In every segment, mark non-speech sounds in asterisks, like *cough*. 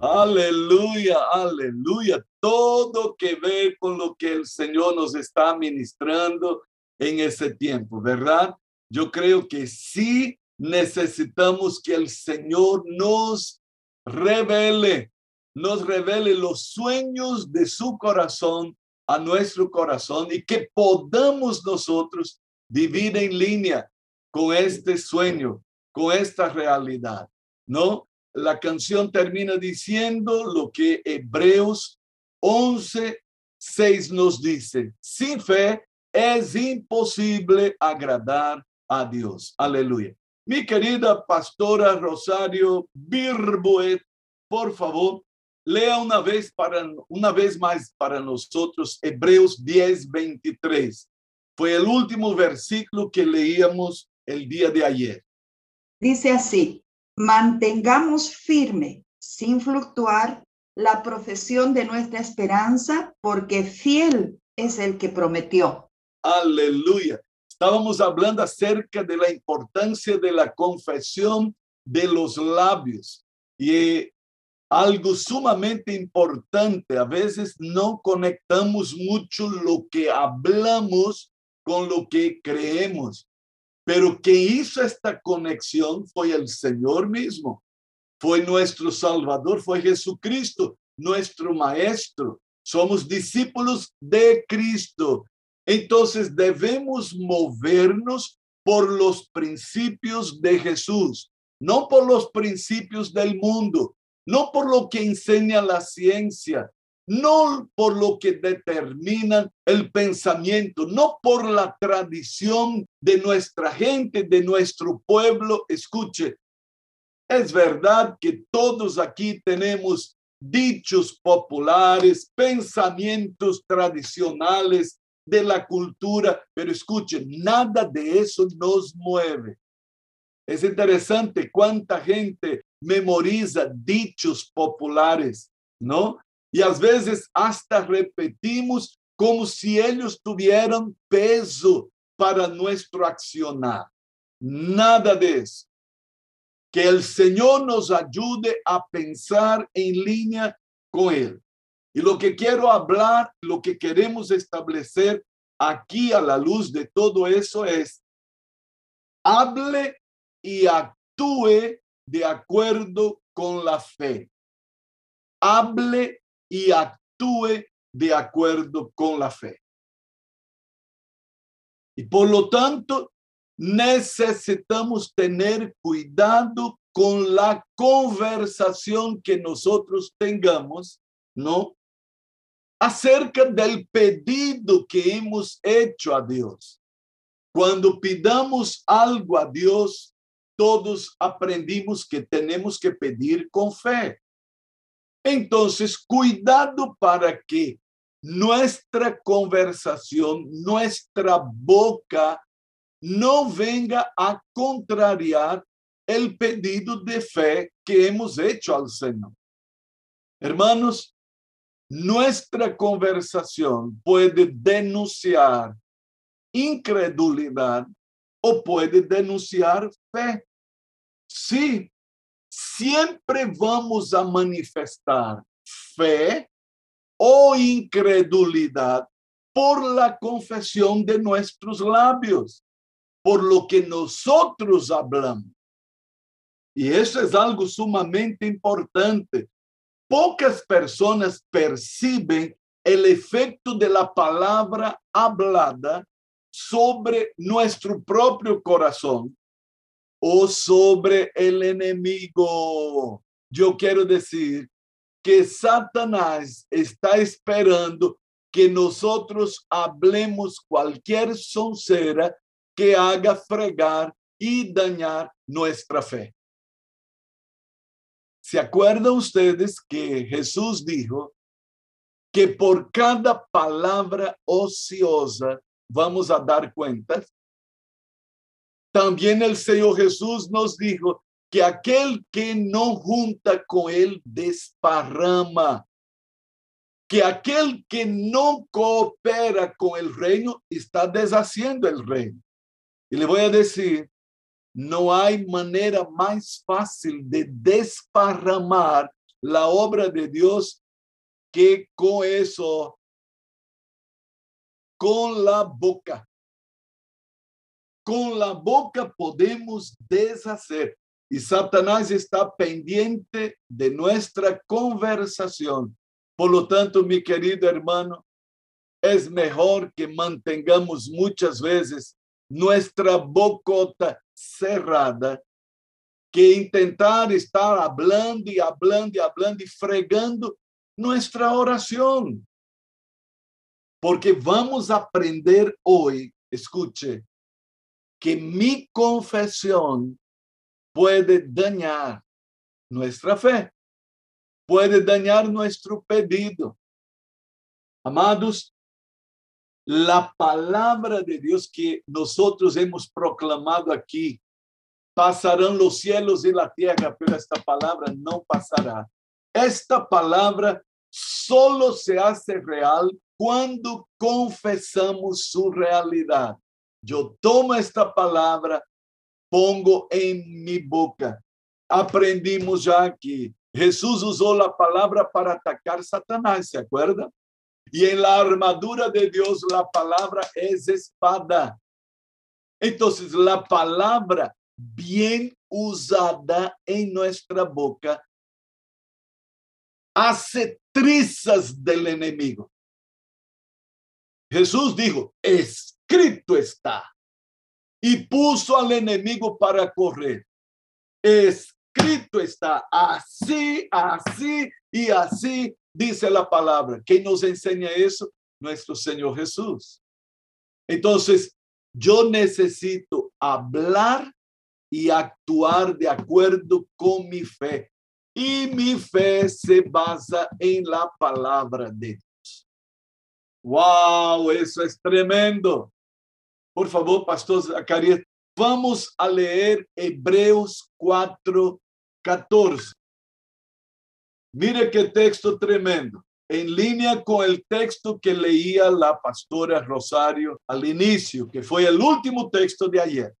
Aleluya, aleluya. Todo que ver con lo que el Señor nos está ministrando en ese tiempo, ¿verdad? Yo creo que sí necesitamos que el Señor nos revele, nos revele los sueños de su corazón a nuestro corazón y que podamos nosotros vivir en línea con este sueño, con esta realidad, ¿no? La canción termina diciendo lo que Hebreos 11, 6 nos dice, sin fe es imposible agradar a Dios. Aleluya. Mi querida pastora Rosario Birboet, por favor, lea una vez para una vez más para nosotros Hebreos 10, 23. Fue el último versículo que leíamos el día de ayer. Dice así, mantengamos firme, sin fluctuar, la profesión de nuestra esperanza, porque fiel es el que prometió. Aleluya. Estábamos hablando acerca de la importancia de la confesión de los labios y algo sumamente importante. A veces no conectamos mucho lo que hablamos con lo que creemos. Pero quien hizo esta conexión fue el Señor mismo, fue nuestro Salvador, fue Jesucristo, nuestro Maestro. Somos discípulos de Cristo. Entonces debemos movernos por los principios de Jesús, no por los principios del mundo, no por lo que enseña la ciencia, no por lo que determina el pensamiento, no por la tradición de nuestra gente, de nuestro pueblo. Escuche, es verdad que todos aquí tenemos dichos populares, pensamientos tradicionales de la cultura, pero escuche, nada de eso nos mueve. Es interesante cuánta gente memoriza dichos populares, ¿no? Y às vezes hasta repetimos como si ellos tuvieran peso para nuestro accionar. Nada de eso. Que el Señor nos ayude a pensar en línea con Él. Y lo que quiero hablar, lo que queremos establecer aquí a la luz de todo eso es, hable y actúe de acuerdo con la fe. Hable y actúe de acuerdo con la fe. Y por lo tanto, necesitamos tener cuidado con la conversación que nosotros tengamos, ¿no? Acerca del pedido que hemos hecho a Dios. Cuando pidamos algo a Dios, todos aprendimos que tenemos que pedir con fe. Entonces, cuidado para que nuestra conversación, nuestra boca, no venga a contrariar el pedido de fe que hemos hecho al Señor. Hermanos, nuestra conversación puede denunciar incredulidad o puede denunciar fe. Sí, siempre vamos a manifestar fe o incredulidad por la confesión de nuestros labios, por lo que nosotros hablamos. Y eso es algo sumamente importante. Pocas personas perciben el efecto de la palabra hablada sobre nuestro propio corazón o sobre el enemigo. Yo quiero decir que Satanás está esperando que nosotros hablemos cualquier soncera que haga fregar y dañar nuestra fe. ¿Se acuerdan ustedes que Jesús dijo que por cada palabra ociosa vamos a dar cuentas? También el Señor Jesús nos dijo que aquel que no junta con él desparrama, que aquel que no coopera con el reino está deshaciendo el reino. Y le voy a decir, no hay manera más fácil de desparramar la obra de Dios que con eso, con la boca, con la boca podemos deshacer. Y Satanás está pendiente de nuestra conversación. Por lo tanto, mi querido hermano, es mejor que mantengamos muchas veces nuestra bocota cerrada que intentar estar hablando y hablando y hablando y fregando nuestra oración. Porque vamos a aprender hoy, escuche, que mi confesión puede dañar nuestra fe, puede dañar nuestro pedido. Amados, la palabra de Dios que nosotros hemos proclamado aquí, pasarán los cielos y la tierra, pero esta palabra no pasará. Esta palabra solo se hace real cuando confesamos su realidad. Yo tomo esta palabra, pongo en mi boca. Aprendimos ya que Jesús usó la palabra para atacar Satanás, ¿se acuerda? Y en la armadura de Dios la palabra es espada. Entonces la palabra bien usada en nuestra boca hace trizas del enemigo. Jesús dijo, escrito está, y puso al enemigo para correr. Escrito está, así, así y así dice la palabra. ¿Quién nos enseña eso? Nuestro Señor Jesús. Entonces, yo necesito hablar y actuar de acuerdo con mi fe. Y mi fe se basa en la palabra de Dios. ¡Wow! Eso es tremendo. Por favor, Pastor Zacarias, vamos a leer Hebreos 4, 14. Mire qué texto tremendo. En línea con el texto que leía la pastora Rosario al inicio, que fue el último texto de ayer.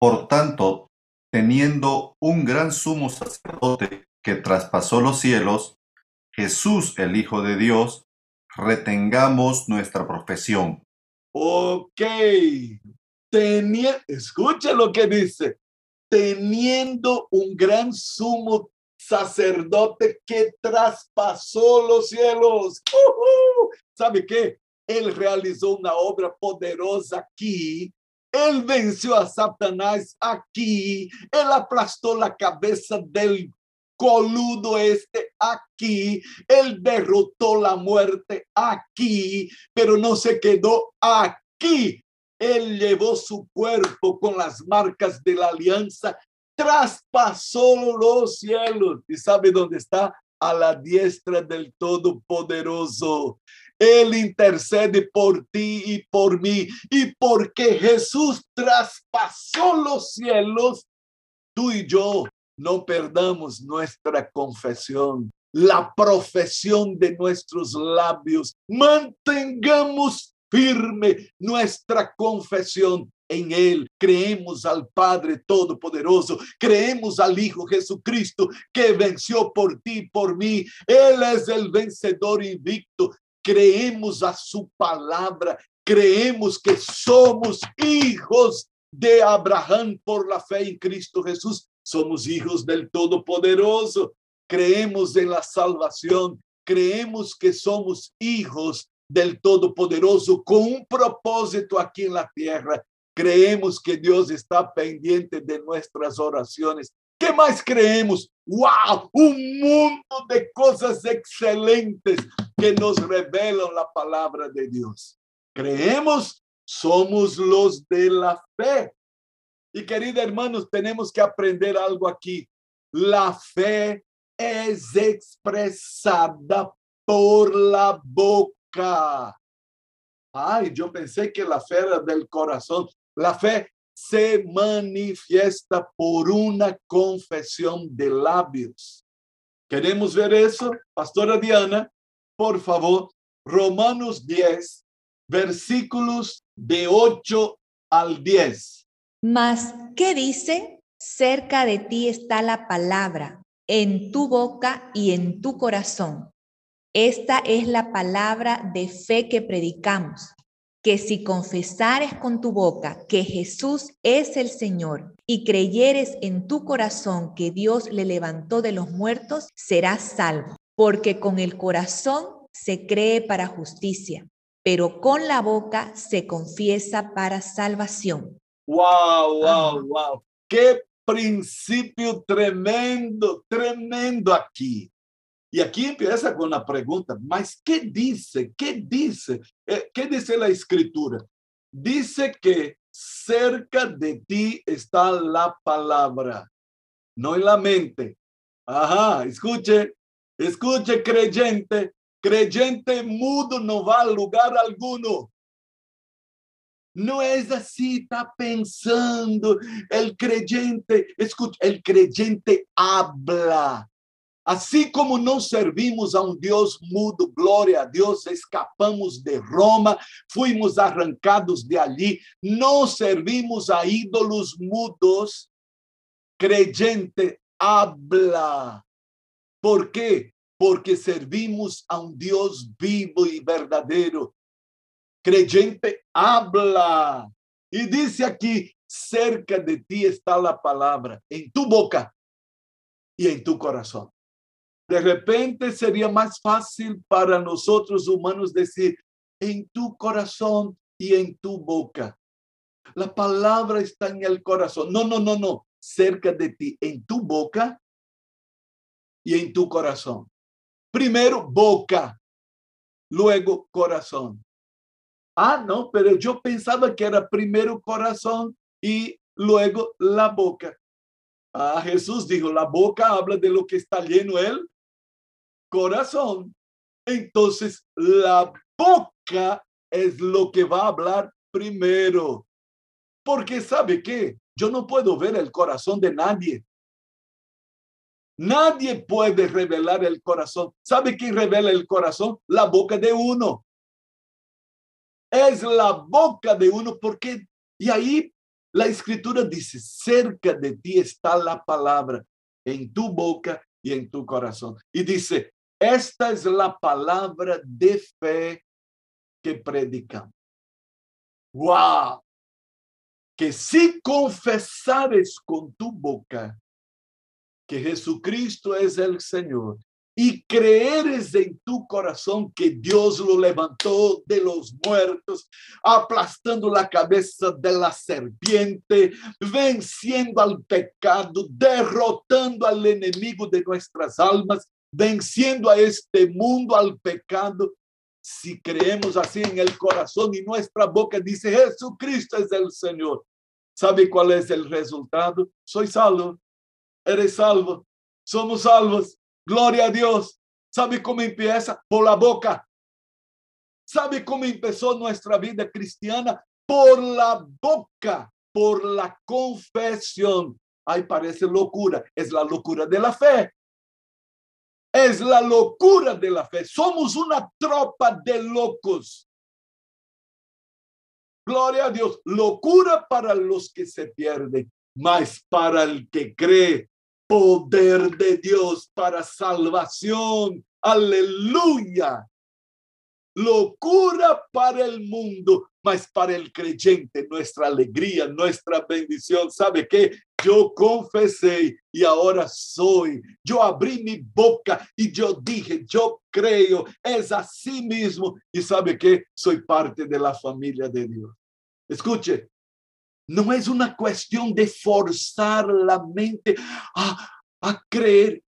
Por tanto, teniendo un gran sumo sacerdote que traspasó los cielos, Jesús el Hijo de Dios, retengamos nuestra profesión. Ok, tenía, escucha lo que dice, teniendo un gran sumo sacerdote que traspasó los cielos. ¿Sabe qué? Él realizó una obra poderosa aquí él venció a Satanás aquí. Él aplastó la cabeza del coludo este aquí. Él derrotó la muerte aquí, pero no se quedó aquí. Él llevó su cuerpo con las marcas de la alianza, traspasó los cielos. ¿Y sabe dónde está? A la diestra del Todopoderoso. Él intercede por ti y por mí. Y porque Jesús traspasó los cielos, tú y yo no perdamos nuestra confesión, la profesión de nuestros labios. Mantengamos firme nuestra confesión en Él. Creemos al Padre Todopoderoso, creemos al Hijo Jesucristo que venció por ti, por mí. Él es el vencedor invicto creemos a su palabra, creemos que somos hijos de Abraham por la fe en Cristo Jesús, somos hijos del Todopoderoso, creemos en la salvación, creemos que somos hijos del Todopoderoso con un propósito aquí en la tierra. Creemos que Dios está pendiente de nuestras oraciones. ¿Qué más creemos? ¡Wow! Un mundo de cosas excelentes que nos revelan la palabra de Dios. Creemos, somos los de la fe. Y queridos hermanos, tenemos que aprender algo aquí. La fe es expresada por la boca. Ay, yo pensé que la fe era del corazón. La fe se manifiesta por una confesión de labios. ¿Queremos ver eso? Pastora Diana, por favor, Romanos 10, versículos de 8 al 10. Mas, ¿qué dice? Cerca de ti está la palabra, en tu boca y en tu corazón. Esta es la palabra de fe que predicamos, que si confesares con tu boca que Jesús es el Señor y creyeres en tu corazón que Dios le levantó de los muertos, serás salvo, porque con el corazón se cree para justicia, pero con la boca se confiesa para salvación. Wow, wow, wow. Qué principio tremendo, tremendo aquí. Y aquí empieza con la pregunta, mas ¿qué dice? ¿Qué dice? Eh, ¿Qué dice la escritura? Dice que cerca de ti está la palabra, no en la mente. Ajá, escuche, escuche creyente, creyente mudo no va a lugar alguno. No es así, está pensando. El creyente, escucha, el creyente habla. Assim como não servimos a um Deus mudo, glória a Deus, escapamos de Roma, fomos arrancados de ali, não servimos a ídolos mudos, creyente habla. Por? Porque servimos a um Deus vivo e verdadeiro. Creyente habla. E disse aqui: cerca de ti está a palavra, em tu boca e em tu coração. De repente sería más fácil para nosotros humanos decir, en tu corazón y en tu boca. La palabra está en el corazón. No, no, no, no. Cerca de ti, en tu boca y en tu corazón. Primero boca, luego corazón. Ah, no, pero yo pensaba que era primero corazón y luego la boca. Ah, Jesús dijo, la boca habla de lo que está lleno él corazón, entonces la boca es lo que va a hablar primero. Porque sabe qué? Yo no puedo ver el corazón de nadie. Nadie puede revelar el corazón. ¿Sabe quién revela el corazón? La boca de uno. Es la boca de uno porque, y ahí la escritura dice, cerca de ti está la palabra, en tu boca y en tu corazón. Y dice, esta es la palabra de fe que predicamos. ¡Wow! Que si confesares con tu boca que Jesucristo es el Señor y creeres en tu corazón que Dios lo levantó de los muertos, aplastando la cabeza de la serpiente, venciendo al pecado, derrotando al enemigo de nuestras almas, venciendo a este mundo, al pecado, si creemos así en el corazón y nuestra boca dice Jesucristo es el Señor. ¿Sabe cuál es el resultado? Soy salvo. Eres salvo. Somos salvos. Gloria a Dios. ¿Sabe cómo empieza? Por la boca. ¿Sabe cómo empezó nuestra vida cristiana? Por la boca, por la confesión. Ay, parece locura. Es la locura de la fe. Es la locura de la fe. Somos una tropa de locos. Gloria a Dios. Locura para los que se pierden, mas para el que cree, poder de Dios para salvación. Aleluya. Locura para el mundo, mas para el creyente, nuestra alegría, nuestra bendición. ¿Sabe qué? Yo confesé y ahora soy. Yo abrí mi boca y yo dije, yo creo, es así mismo. Y sabe qué? Soy parte de la familia de Dios. Escuche, no es una cuestión de forzar la mente a, a creer.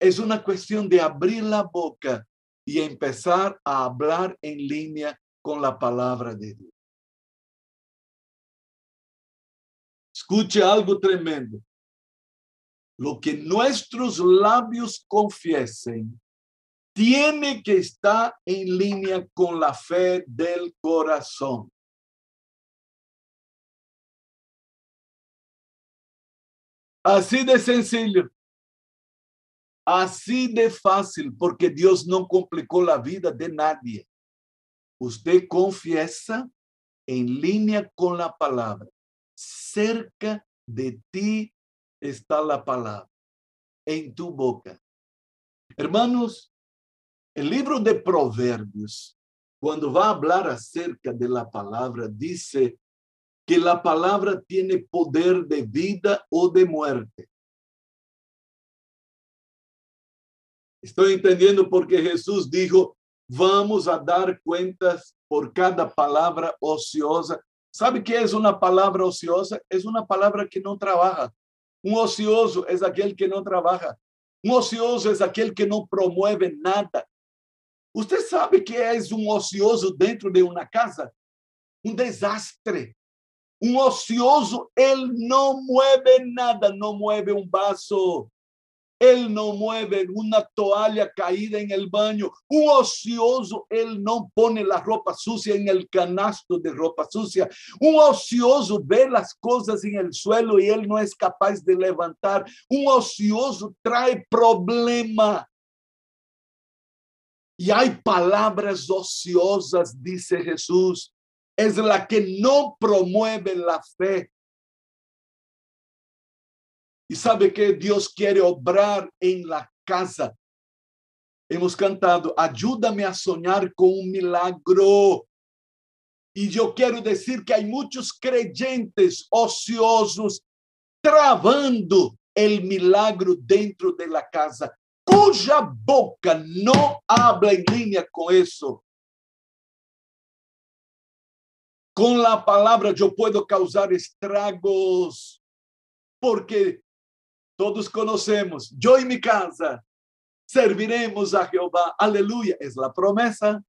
Es una cuestión de abrir la boca y empezar a hablar en línea con la palabra de Dios. Escuche algo tremendo. Lo que nuestros labios confiesen tiene que estar en línea con la fe del corazón. Así de sencillo. Así de fácil, porque Dios no complicó la vida de nadie. Usted confiesa en línea con la palabra. Cerca de ti está la palabra. en tu boca. Hermanos, el libro de Proverbios, cuando va a hablar acerca de la palabra, dice que la palabra tiene poder de vida o de muerte. Estoy entendiendo porque Jesús dijo, vamos a dar cuentas por cada palabra ociosa. ¿Sabe qué es una palabra ociosa? Es una palabra que no trabaja. Un ocioso es aquel que no trabaja. Un ocioso es aquel que no promueve nada. Usted sabe que es un ocioso dentro de una casa? Un desastre. Un ocioso, él no mueve nada, no mueve un vaso él no mueve una toalla caída en el baño. Un ocioso, él no pone la ropa sucia en el canasto de ropa sucia. Un ocioso ve las cosas en el suelo y él no es capaz de levantar. Un ocioso trae problema. Y hay palabras ociosas, dice Jesús. Es la que no promueve la fe. Y sabe que Dios quiere obrar en la casa. Hemos cantado, ayúdame a soñar con un milagro. Y yo quiero decir que hay muchos creyentes ociosos travando el milagro dentro de la casa, cuya boca no habla en línea con eso. Con la palabra yo puedo causar estragos, porque todos conocemos, yo y mi casa serviremos a Jehová. Aleluya, es la promesa.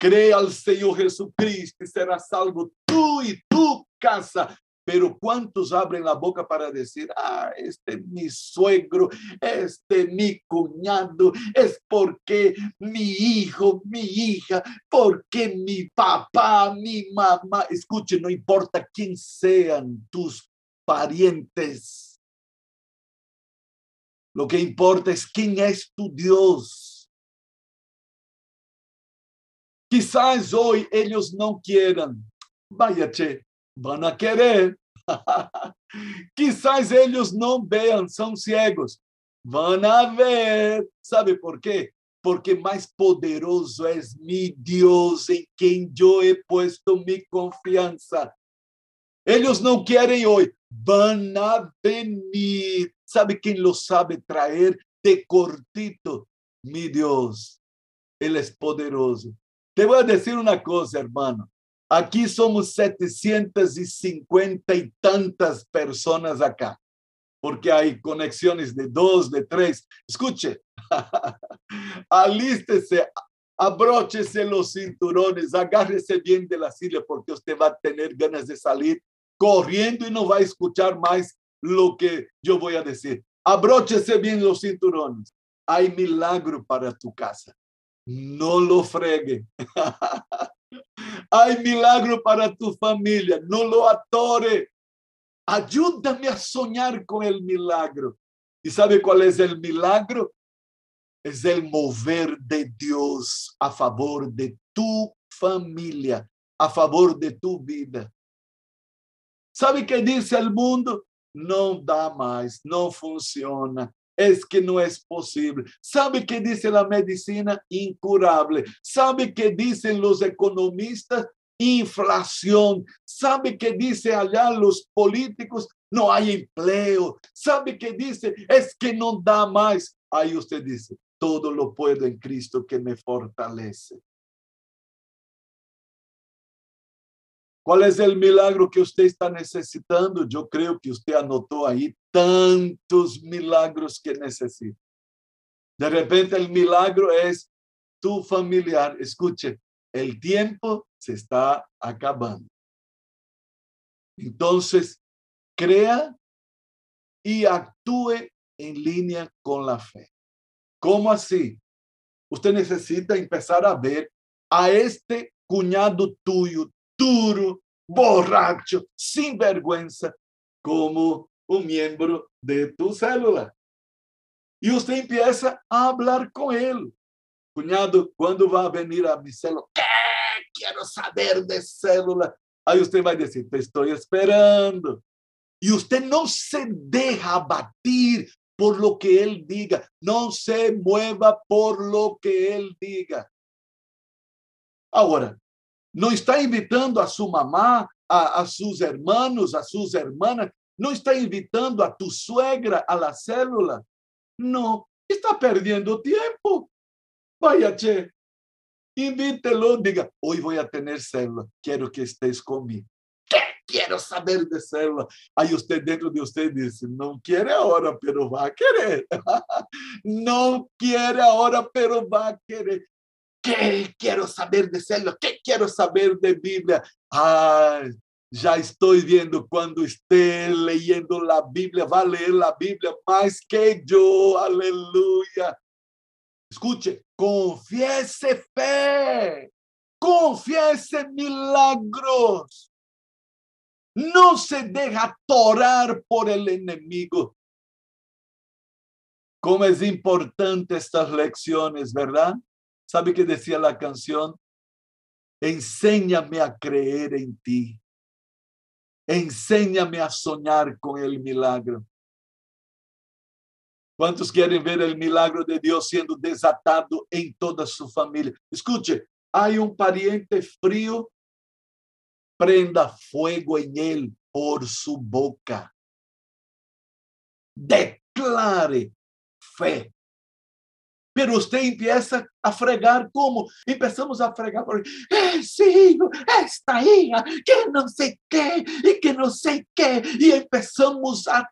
Cree al Señor Jesucristo y serás salvo tú y tu casa. Pero ¿cuántos abren la boca para decir, ah, este es mi suegro, este mi cuñado, es porque mi hijo, mi hija, porque mi papá, mi mamá, escuche, no importa quién sean tus parientes lo que importa es quién es tu Dios. Quizás hoy ellos no quieran. Vaya, che, van a querer. *laughs* Quizás ellos no vean, son ciegos. Van a ver. ¿Sabe por qué? Porque más poderoso es mi Dios en quien yo he puesto mi confianza. Ellos no quieren hoy, van a venir. ¿Sabe quién lo sabe traer de cortito? Mi Dios, Él es poderoso. Te voy a decir una cosa, hermano. Aquí somos 750 y tantas personas acá, porque hay conexiones de dos, de tres. Escuche, *laughs* alístese, abróchese los cinturones, agárrese bien de la silla, porque usted va a tener ganas de salir corriendo y no va a escuchar más lo que yo voy a decir. Abróchese bien los cinturones. Hay milagro para tu casa. No lo fregue. *laughs* Hay milagro para tu familia. No lo atore. Ayúdame a soñar con el milagro. ¿Y sabe cuál es el milagro? Es el mover de Dios a favor de tu familia, a favor de tu vida. ¿Sabe qué dice el mundo? No da más, no funciona. Es que no es posible. ¿Sabe qué dice la medicina? Incurable. ¿Sabe qué dicen los economistas? Inflación. ¿Sabe qué dice allá los políticos? No hay empleo. ¿Sabe qué dice? Es que no da más. Ahí usted dice, todo lo puedo en Cristo que me fortalece. ¿Cuál es el milagro que usted está necesitando? Yo creo que usted anotó ahí tantos milagros que necesita. De repente el milagro es tu familiar. Escuche, el tiempo se está acabando. Entonces, crea y actúe en línea con la fe. ¿Cómo así? Usted necesita empezar a ver a este cuñado tuyo, duro, borracho, sin vergüenza, como un miembro de tu célula. Y usted empieza a hablar con él. Cuñado, ¿cuándo va a venir a mi célula? ¿Qué? Quiero saber de célula. Ahí usted va a decir, te estoy esperando. Y usted no se deja abatir por lo que Él diga. No se mueva por lo que Él diga. Ahora, no está invitando a su mamá, a, a sus hermanos, a sus hermanas, no está invitando a tu suegra a la célula. No, está perdiendo tiempo. Vaya, che, invítelo, diga, hoy voy a tener célula, quiero que estés conmigo. ¿Qué? Quiero saber de célula. Ahí usted dentro de usted dice, no quiere ahora, pero va a querer. *laughs* no quiere ahora, pero va a querer. ¿Qué quiero saber de célula? ¿Qué quiero saber de Biblia? Ay, ya estoy viendo cuando esté leyendo la Biblia, va a leer la Biblia más que yo. Aleluya. Escuche, confiese fe, confiese milagros. No se deja torar por el enemigo. Cómo es importante estas lecciones, ¿verdad? ¿Sabe qué decía la canción? Enséñame a creer en ti. Enséñame a soñar con el milagro. ¿Cuántos quieren ver el milagro de Dios siendo desatado en toda su familia? Escuche, hay un pariente frío, prenda fuego en él por su boca. Declare fe Pero usted empieza a fregar como? Empezamos a fregar por esse hijo, esta hija, que não sei que, e que não sei que, e empezamos a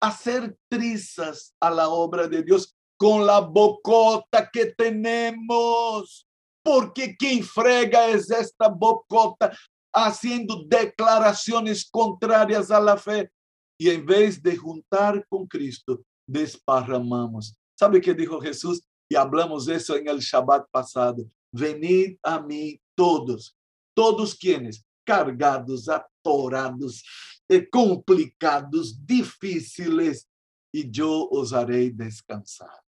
hacer trizas a la obra de Dios con la bocota que tenemos. Porque quien frega es esta bocota haciendo declaraciones contrarias a la fe. Y en vez de juntar con Cristo, desparramamos. ¿Sabe qué dijo Jesús? Y hablamos eso en el Shabbat pasado. Venid a mí todos, todos quienes cargados, atorados, eh, complicados, difíciles, y yo os haré descansar.